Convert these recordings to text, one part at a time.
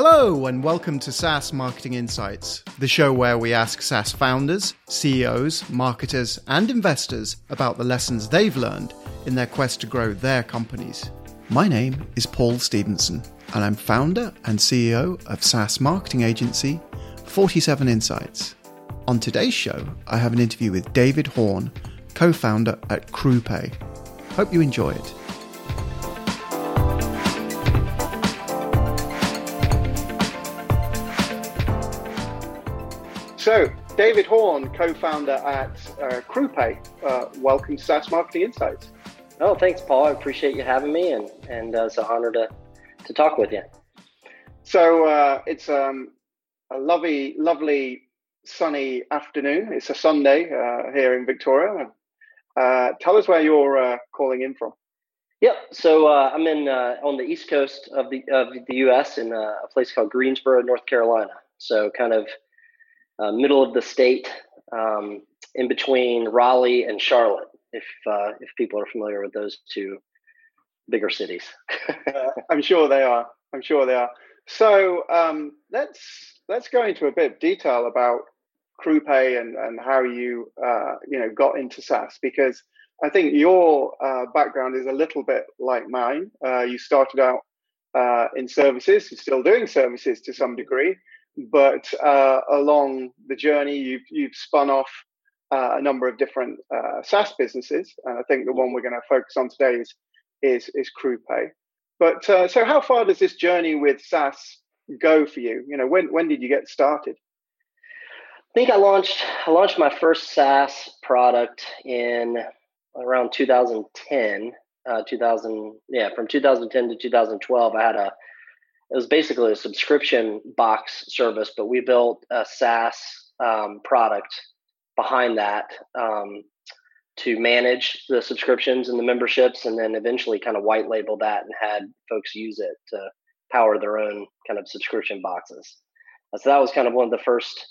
Hello, and welcome to SaaS Marketing Insights, the show where we ask SaaS founders, CEOs, marketers, and investors about the lessons they've learned in their quest to grow their companies. My name is Paul Stevenson, and I'm founder and CEO of SaaS marketing agency 47 Insights. On today's show, I have an interview with David Horn, co founder at CrewPay. Hope you enjoy it. So, David Horn, co-founder at uh, CrewPay. Uh, welcome to SaaS Marketing Insights. Oh, thanks, Paul. I appreciate you having me, and and uh, it's an honor to to talk with you. So uh, it's um, a lovely, lovely sunny afternoon. It's a Sunday uh, here in Victoria. Uh, tell us where you're uh, calling in from. Yep. So uh, I'm in uh, on the east coast of the of the U.S. in a place called Greensboro, North Carolina. So kind of uh, middle of the state, um, in between Raleigh and Charlotte. If uh, if people are familiar with those two bigger cities, uh, I'm sure they are. I'm sure they are. So um, let's let's go into a bit of detail about CrewPay and and how you uh, you know got into SaaS because I think your uh, background is a little bit like mine. Uh, you started out in services, you're still doing services to some degree, but uh, along the journey, you've you've spun off uh, a number of different uh, SaaS businesses, and I think the one we're going to focus on today is is is CrewPay. But uh, so, how far does this journey with SaaS go for you? You know, when when did you get started? I think I launched I launched my first SaaS product in around 2010. Uh, 2000 yeah from 2010 to 2012 i had a it was basically a subscription box service, but we built a SaaS um, product behind that um, to manage the subscriptions and the memberships, and then eventually kind of white label that and had folks use it to power their own kind of subscription boxes. So that was kind of one of the first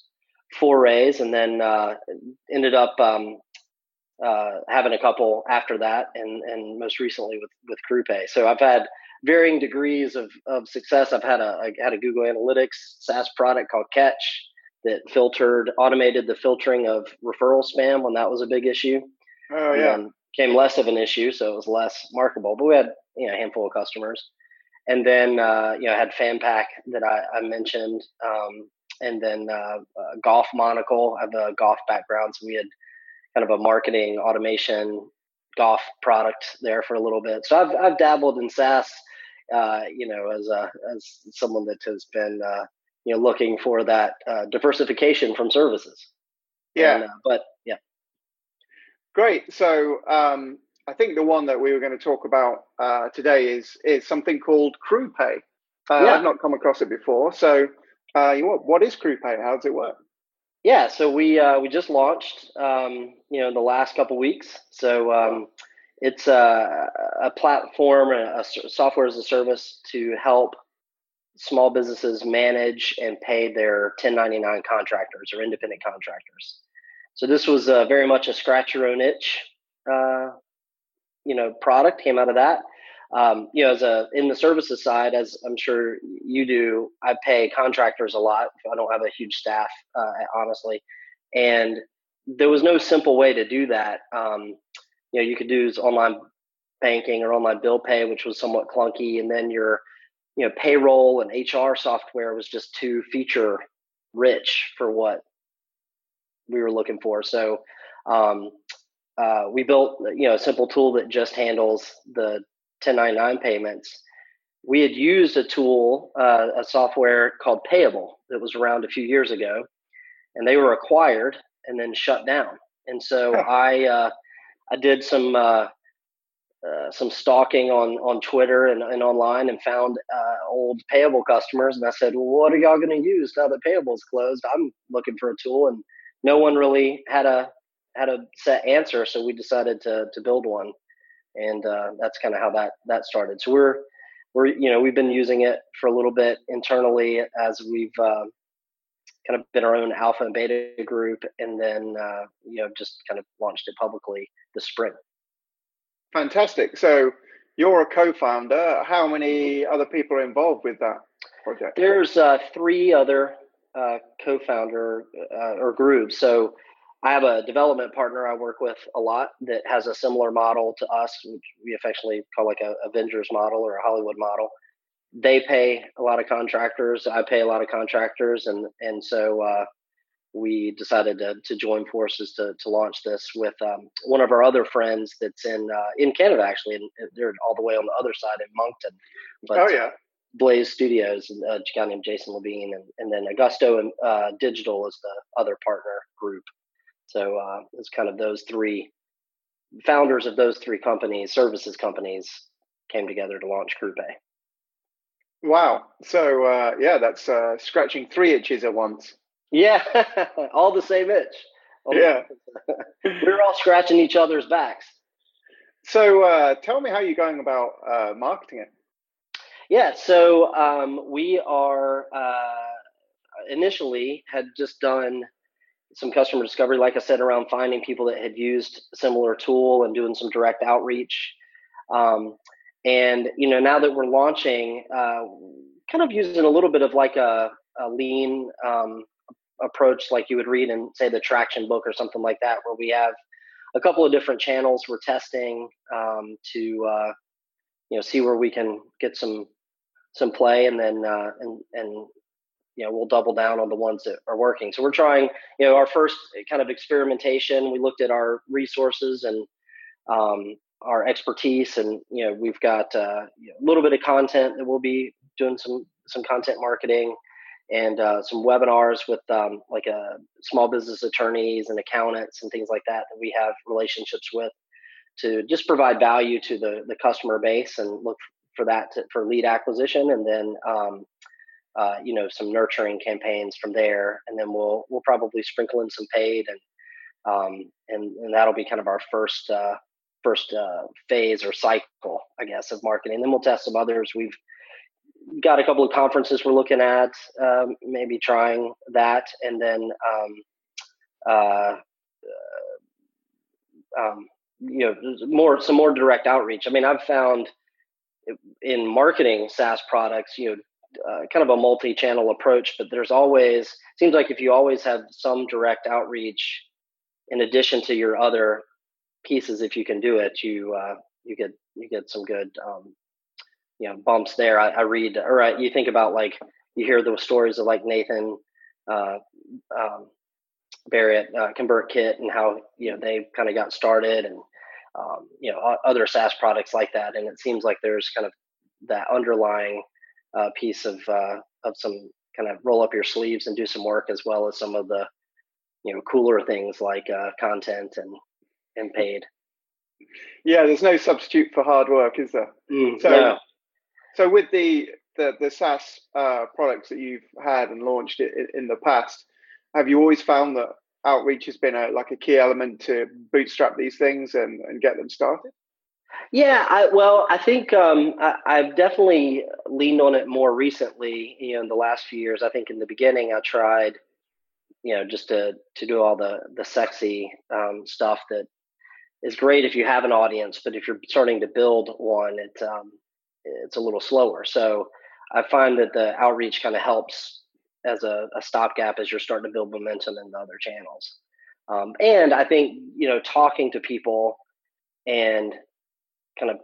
forays, and then uh, ended up um, uh, having a couple after that, and and most recently with with. So I've had varying degrees of, of success. I've had a I had a Google Analytics SaaS product called Catch that filtered automated the filtering of referral spam when that was a big issue. Oh yeah. Came less of an issue, so it was less marketable. But we had you know a handful of customers, and then uh, you know I had FanPack that I, I mentioned, um, and then uh, uh, Golf Monocle. I have a golf background, so we had kind of a marketing automation golf product there for a little bit. So I've I've dabbled in SaaS uh, you know, as a as someone that has been uh, you know looking for that uh, diversification from services. Yeah, and, uh, but yeah, great. So um, I think the one that we were going to talk about uh, today is is something called CrewPay. Uh, yeah. I've not come across it before. So, what what is CrewPay? How does it work? Yeah, so we we just launched, um, you know, in the last couple weeks. So um, it's a, a platform, a, a software as a service to help small businesses manage and pay their 1099 contractors or independent contractors. So this was uh, very much a scratch your own itch, uh, you know, product came out of that. Um, you know, as a in the services side, as I'm sure you do, I pay contractors a lot. I don't have a huge staff, uh, honestly, and there was no simple way to do that. Um, you know you could do online banking or online bill pay, which was somewhat clunky, and then your you know payroll and HR software was just too feature rich for what we were looking for. So um, uh, we built you know a simple tool that just handles the 1099 payments. We had used a tool, uh, a software called Payable that was around a few years ago, and they were acquired and then shut down. And so I uh, I did some uh, uh, some stalking on on Twitter and, and online and found uh, old payable customers, and I said, "Well, what are y'all going to use now that payable is closed?" I'm looking for a tool, and no one really had a had a set answer, so we decided to to build one, and uh, that's kind of how that that started. So we're we're you know we've been using it for a little bit internally as we've uh, kind of been our own alpha and beta group, and then uh, you know just kind of launched it publicly this spring. Fantastic. So you're a co-founder. How many other people are involved with that? project? There's uh, three other uh, co-founder uh, or groups. So I have a development partner I work with a lot that has a similar model to us, which we affectionately call like a Avengers model or a Hollywood model. They pay a lot of contractors. I pay a lot of contractors, and and so uh, we decided to, to join forces to, to launch this with um, one of our other friends that's in uh, in Canada actually, and they're all the way on the other side in Moncton. But, oh yeah, Blaze Studios, a guy named Jason Levine, and, and then Augusto and uh, Digital is the other partner group. So uh, it's kind of those three founders of those three companies, services companies, came together to launch CrewPay. Wow! So uh, yeah, that's uh, scratching three itches at once. Yeah, all the same itch. All yeah, we're all scratching each other's backs. So uh, tell me how you're going about uh, marketing it. Yeah, so um, we are uh, initially had just done some customer discovery, like I said, around finding people that had used a similar tool and doing some direct outreach. Um, and you know, now that we're launching, uh, kind of using a little bit of like a, a lean um, approach, like you would read in say the traction book or something like that, where we have a couple of different channels we're testing um, to uh, you know see where we can get some some play, and then uh, and and you know we'll double down on the ones that are working. So we're trying. You know, our first kind of experimentation. We looked at our resources and um, our expertise, and you know we've got uh, a little bit of content that we'll be doing some some content marketing and uh, some webinars with um, like a small business attorneys and accountants and things like that that we have relationships with to just provide value to the the customer base and look for that to, for lead acquisition, and then um, uh, you know some nurturing campaigns from there, and then we'll we'll probably sprinkle in some paid, and um, and and that'll be kind of our first uh, first uh, phase or cycle, I guess, of marketing. Then we'll test some others. We've got a couple of conferences we're looking at, um, maybe trying that, and then um, uh, uh, um, you know more some more direct outreach. I mean, I've found in marketing SaaS products, you know, uh, kind of a multi-channel approach, but there's always seems like if you always have some direct outreach in addition to your other pieces, if you can do it, you uh, you get you get some good um, you know bumps there. I, I read or I, you think about like you hear those stories of like Nathan uh, um, Barrett, uh, ConvertKit, and how you know they kind of got started and um, you know other SaaS products like that. And it seems like there's kind of that underlying uh, piece of uh, of some kind of roll up your sleeves and do some work as well as some of the you know cooler things like uh, content and and paid. Yeah, there's no substitute for hard work, is there? Mm, so, no. so with the the, the SaaS uh, products that you've had and launched in, in the past, have you always found that outreach has been a like a key element to bootstrap these things and, and get them started? Yeah, I, well, I think um, I, have definitely leaned on it more recently. You know, in the last few years, I think in the beginning I tried, you know, just to to do all the the sexy um, stuff that is great if you have an audience, but if you're starting to build one, it um, it's a little slower. So I find that the outreach kind of helps as a, a stopgap as you're starting to build momentum in the other channels. Um, and I think you know talking to people and kind of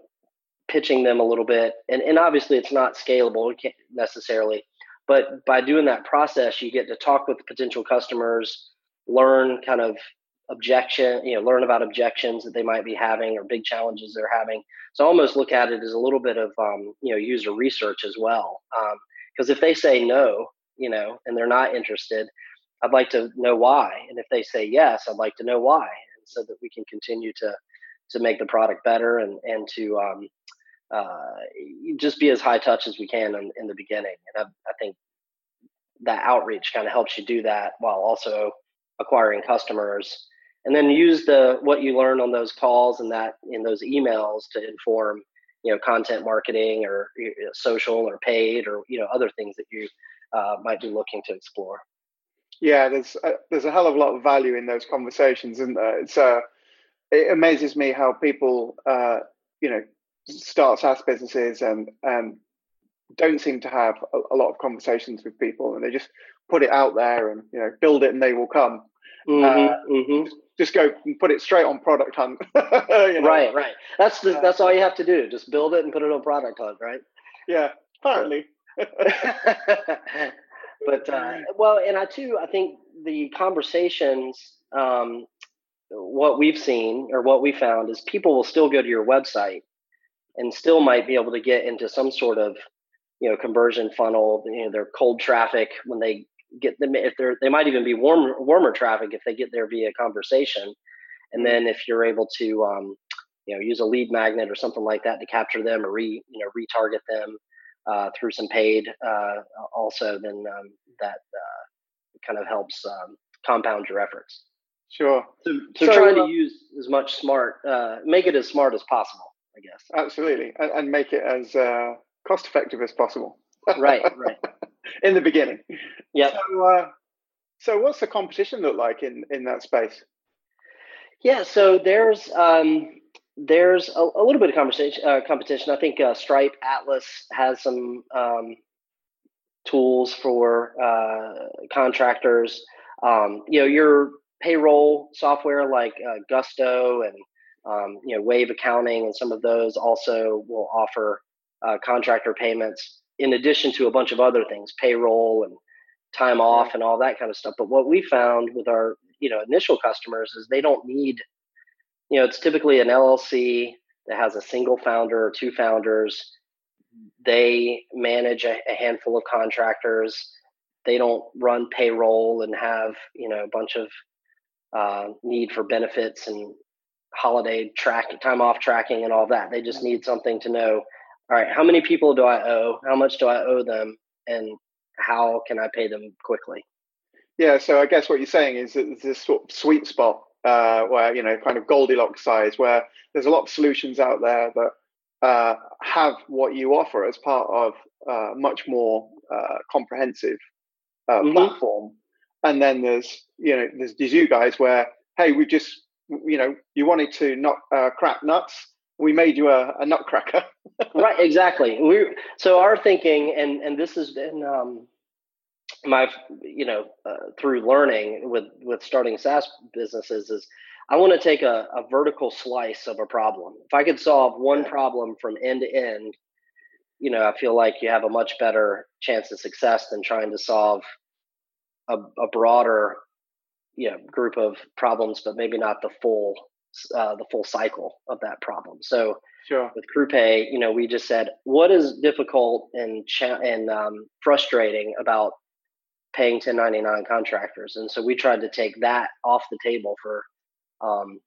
pitching them a little bit, and and obviously it's not scalable necessarily, but by doing that process, you get to talk with potential customers, learn kind of objection, you know, learn about objections that they might be having or big challenges they're having. So I almost look at it as a little bit of um, you know user research as well, because um, if they say no, you know, and they're not interested, I'd like to know why. And if they say yes, I'd like to know why, so that we can continue to to make the product better and and to um, uh, just be as high touch as we can in, in the beginning. And I, I think that outreach kind of helps you do that while also acquiring customers and then use the what you learn on those calls and that in those emails to inform you know content marketing or you know, social or paid or you know other things that you uh, might be looking to explore. Yeah, there's a, there's a hell of a lot of value in those conversations, and it's uh, it amazes me how people uh, you know start SaaS businesses and and don't seem to have a, a, lot of conversations with people, and they just put it out there and you know build it and they will come. Mm-hmm, uh, mm-hmm. Just go and put it straight on Product Hunt. you know? Right, right. That's the, that's all you have to do. Just build it and put it on Product Hunt, right? Yeah, apparently. but uh, well, and I too, I think the conversations, um, what we've seen or what we found is people will still go to your website and still might be able to get into some sort of you know conversion funnel you know their cold traffic when they get them if they're they might even be warm warmer traffic if they get there via conversation. And then if you're able to um, you know use a lead magnet or something like that to capture them or re you know retarget them uh, through some paid uh, also then um, that uh, kind of helps um, compound your efforts sure so, so, so trying to uh use as much smart uh, make it as smart as possible I guess. Absolutely, and, and make it as uh, cost effective as possible. right, right. in the beginning. Yeah. So, uh, so what's the competition look like in in that space? Yeah, so there's um, there's a, a, little bit of conversation uh, competition. I think uh, Stripe Atlas has some um, tools for uh, contractors. Um, you know, your payroll software like uh, Gusto and um, you know, Wave Accounting and some of those also will offer uh, contractor payments in addition to a bunch of other things, payroll and time off and all that kind of stuff. But what we found with our, you know, initial customers is they don't need, you know, it's typically an LLC that has a single founder or two founders. They manage a, a handful of contractors. They don't run payroll and have, you know, a bunch of uh, need for benefits and holiday track time off tracking and all that. They just need something to know. All right, how many people do I owe? How much do I owe them? And how can I pay them quickly? Yeah, so I guess what you're saying is that there's this sort of sweet spot uh, where you know, kind of Goldilocks size, where there's a lot of solutions out there that uh, have what you offer as part of uh, much more uh, comprehensive uh, mm-hmm. platform. And then there's you know there's these you guys where hey we just you know, you wanted to not uh, crack nuts. We made you a, a nutcracker. right, exactly. We so our thinking, and and this has been um, my, you know, uh, through learning with with starting SaaS businesses is I want to take a, a vertical slice of a problem. If I could solve one problem from end to end, you know, I feel like you have a much better chance of success than trying to solve a, a broader you know group of problems, but maybe not the full uh, the full cycle of that problem. So sure. with CrewPay, you know, we just said what is difficult and cha- and um, frustrating about paying 1099 contractors, and so we tried to take that off the table for um,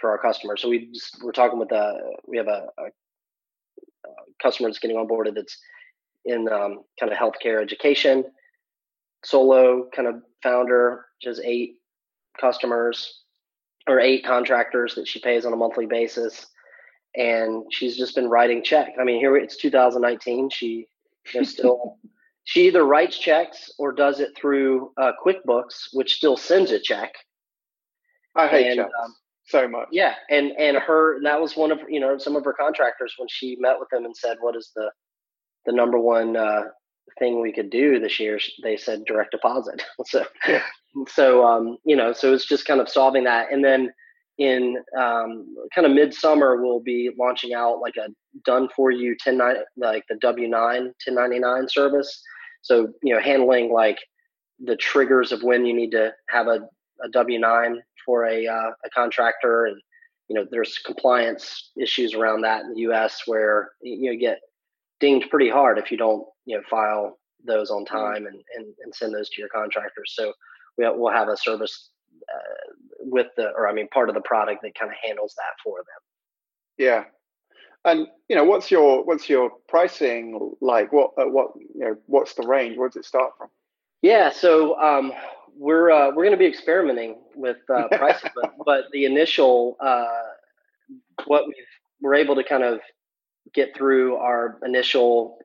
for our customers. So we just, we're talking with a we have a, a, a customer that's getting onboarded that's in um, kind of healthcare education, solo kind of founder, just eight customers or eight contractors that she pays on a monthly basis. And she's just been writing checks. I mean here it's 2019 she is still she either writes checks or does it through uh, quickbooks which still sends a check. I hate and, checks um, so much. yeah and and her and that was one of you know some of her contractors when she met with them and said what is the the number one uh, thing we could do this year they said direct deposit. So so um, you know so it's just kind of solving that. And then in um, kind of midsummer we'll be launching out like a done for you 10 like the w9 1099 service. So you know handling like the triggers of when you need to have a, a w9 for a, uh, a contractor and you know there's compliance issues around that in the us where you know, get dinged pretty hard if you don't you know file those on mm-hmm. time and, and, and send those to your contractors. So we, will have a service uh, with the or i mean part of the product that kind of handles that for them. Yeah. And you know what's your what's your pricing like? What uh, what you know what's the range? Where does it start from? Yeah so um, we're uh, we're going to be experimenting with uh, pricing but, but the initial uh, what we've, we're able to kind of get through our initial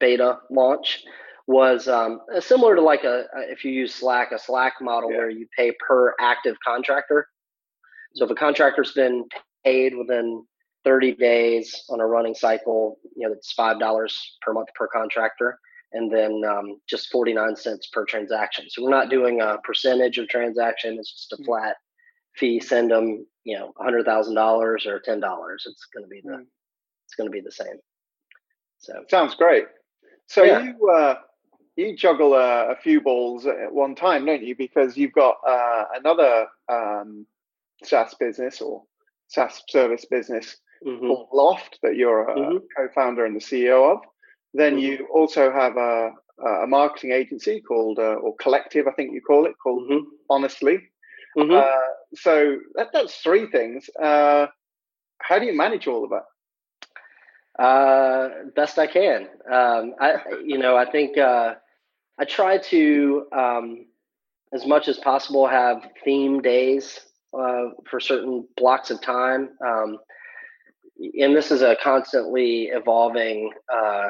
beta launch was um, similar to like a, if you use Slack, a Slack model yeah. where you pay per active contractor. So if a contractor's been paid within 30 days on a running cycle. You know, it's five dollars per month per contractor, and then um, just 49 cents per transaction. So we're not doing a percentage of transaction. It's just a hmm. flat fee. Send them, you know, hundred thousand dollars or ten dollars. It's going to be the mm. It's going to be the same. So sounds great. So yeah. you uh, you juggle a, a, few balls at one time, don't you? Because you've got uh, another um, SaaS business or SaaS service business mm-hmm. called Loft that you're a mm-hmm. co-founder and the CEO of. Then mm-hmm. you also have a, a marketing agency called uh, or collective, I think you call it, called mm-hmm. Honestly. Mm-hmm. Uh, so that, that's three things. Uh, how do you manage all of that? Uh, best I can. Um, I, you know, I think uh, I try to, um, as much as possible, have theme days uh, for certain blocks of time. Um, and this is a constantly evolving uh,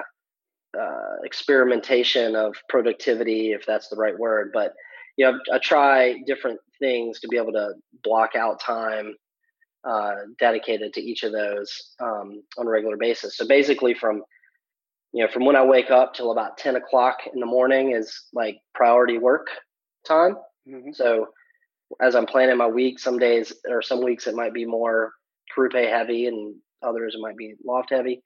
uh, experimentation of productivity, if that's the right word. But you know, I try different things to be able to block out time uh, dedicated to each of those um, on a regular basis. So basically, from you know, from when I wake up till about ten o'clock in the morning is like priority work time. Mm-hmm. So as I'm planning my week, some days or some weeks it might be more CrewPay heavy, and others it might be loft heavy.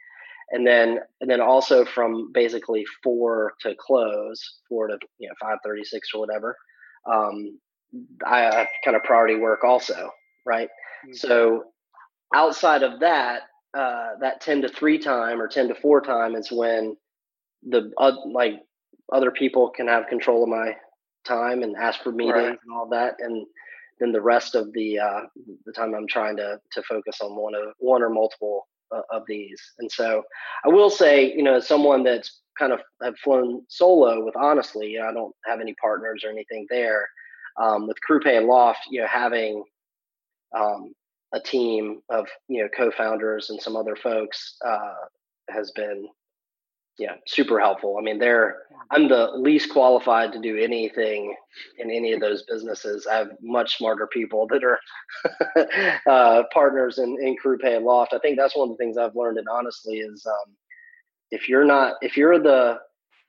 And then and then also from basically four to close, four to you know five thirty six or whatever. Um, I have kind of priority work also, right? Mm-hmm. So outside of that, uh, that 10 to 3 time or 10 to 4 time is when the uh, like other people can have control of my time and ask for meetings right. and all that and then the rest of the uh, the time I'm trying to to focus on one of one or multiple uh, of these and so I will say you know as someone that's kind of have flown solo with honestly I don't have any partners or anything there um, with CrewPay and Loft you know having um, a team of you know co-founders and some other folks uh, has been yeah super helpful. I mean they're i'm the least qualified to do anything in any of those businesses. I have much smarter people that are uh, partners in, in CrewPay and loft. I think that's one of the things i've learned and honestly is um, if you're not if you're the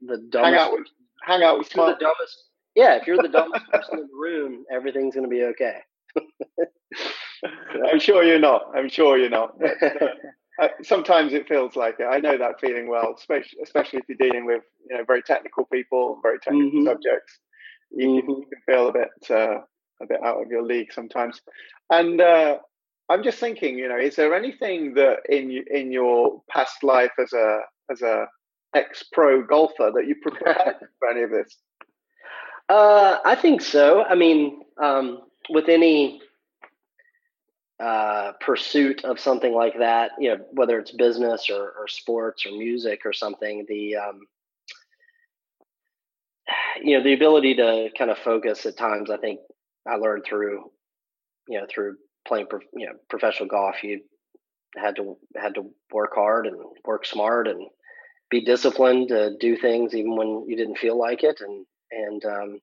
the dumbest hang out with, hang out with the dumbest yeah if you're the dumbest person in the room everything's going to be okay I'm sure you're not. I'm sure you're not. But, uh, sometimes it feels like it. I know that feeling well, especially, especially if you're dealing with you know very technical people, very technical mm-hmm. subjects. You, mm-hmm. can, you, can, feel a bit uh, a bit out of your league sometimes. And uh, I'm just thinking, you know, is there anything that in in your past life as a as a ex pro golfer that you prepared for any of this? Uh, I think so. I mean, um, with any uh, pursuit of something like that, you know, whether it's business or, or sports or music or something, the um, you know the ability to kind of focus at times. I think I learned through you know through playing you know professional golf. You had to had to work hard and work smart and be disciplined to do things even when you didn't feel like it and and um,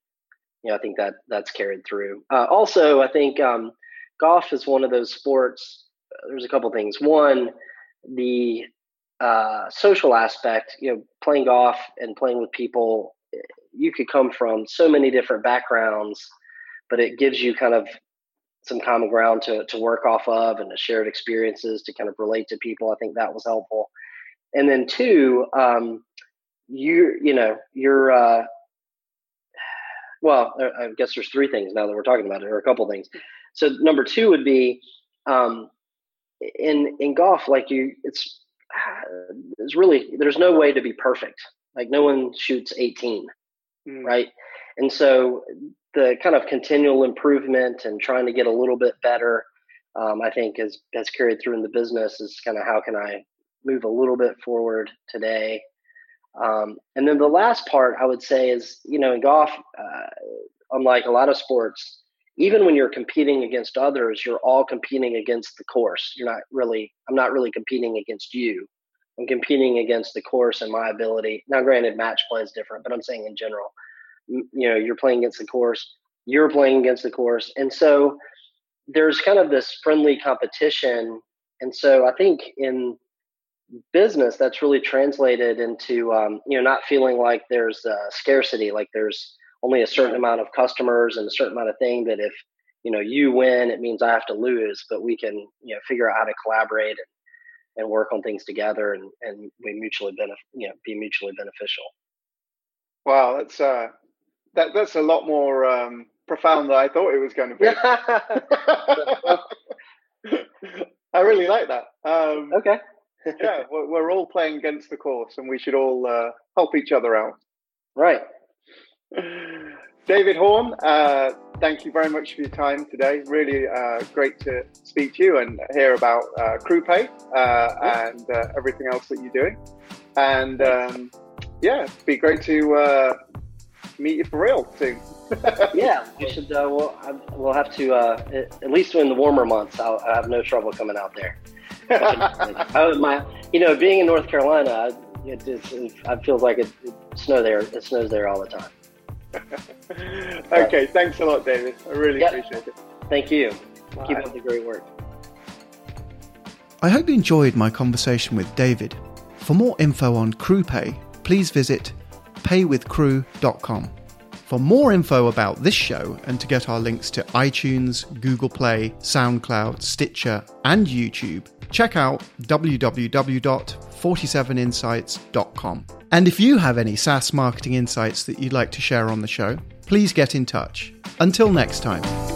you know I think that that's carried through. Uh, also, I think um, golf is one of those sports. There's a couple things. One, the uh, social aspect. You know, playing golf and playing with people. You could come from so many different backgrounds, but it gives you kind of some common ground to to work off of and shared experiences to kind of relate to people. I think that was helpful. And then two, um, you you know you're uh, well, I guess there's three things now that we're talking about it, or a couple things. So number two would be um, in in golf, like you, it's it's really there's no way to be perfect. Like no one shoots 18, mm. right? And so the kind of continual improvement and trying to get a little bit better, um, I think, has has carried through in the business. Is kind of how can I move a little bit forward today um, and then the last part I would say is, you know, in golf, uh, unlike a lot of sports, even when you're competing against others, you're all competing against the course. You're not really, I'm not really competing against you. I'm competing against the course and my ability. Now, granted, match play is different, but I'm saying in general, you know, you're playing against the course, you're playing against the course. And so there's kind of this friendly competition And so I think in business, that's really translated into um, you know not feeling like there's scarcity, like there's only a certain amount of customers and a certain amount of thing that if you know you win, it means I have to lose, but we can you know figure out how to collaborate and, and work on things together and and we mutually benefit you know be mutually beneficial. Wow, that's uh, that that's a lot more um, profound than I thought it was going to be. I really like that. Um, okay. yeah, we're, we're, all playing against the course, and we should all uh, help each other out. Right. David Horn, uh, thank you very much for your time today. Really uh, great to speak to you and hear about uh, CrewPay uh, and uh, everything else that you're doing. And um, yeah, it'd be great to uh, meet you for real soon. yeah, we should. Uh, we'll, we'll have to uh, at least in the warmer months. I'll, i have no trouble coming out there. I, my, you know, being in North Carolina, it, it, it feels like it, it snow there. It snows there all the time. okay, thanks a lot, David. I really yep. appreciate it. Thank you. Bye. Keep up the great work. I hope you enjoyed my conversation with David. For more info on CrewPay, please visit paywithcrew.com. For more info about this show and to get our links to iTunes, Google Play, SoundCloud, Stitcher, and YouTube, check out www.47insights.com. And if you have any SaaS marketing insights that you'd like to share on the show, please get in touch. Until next time.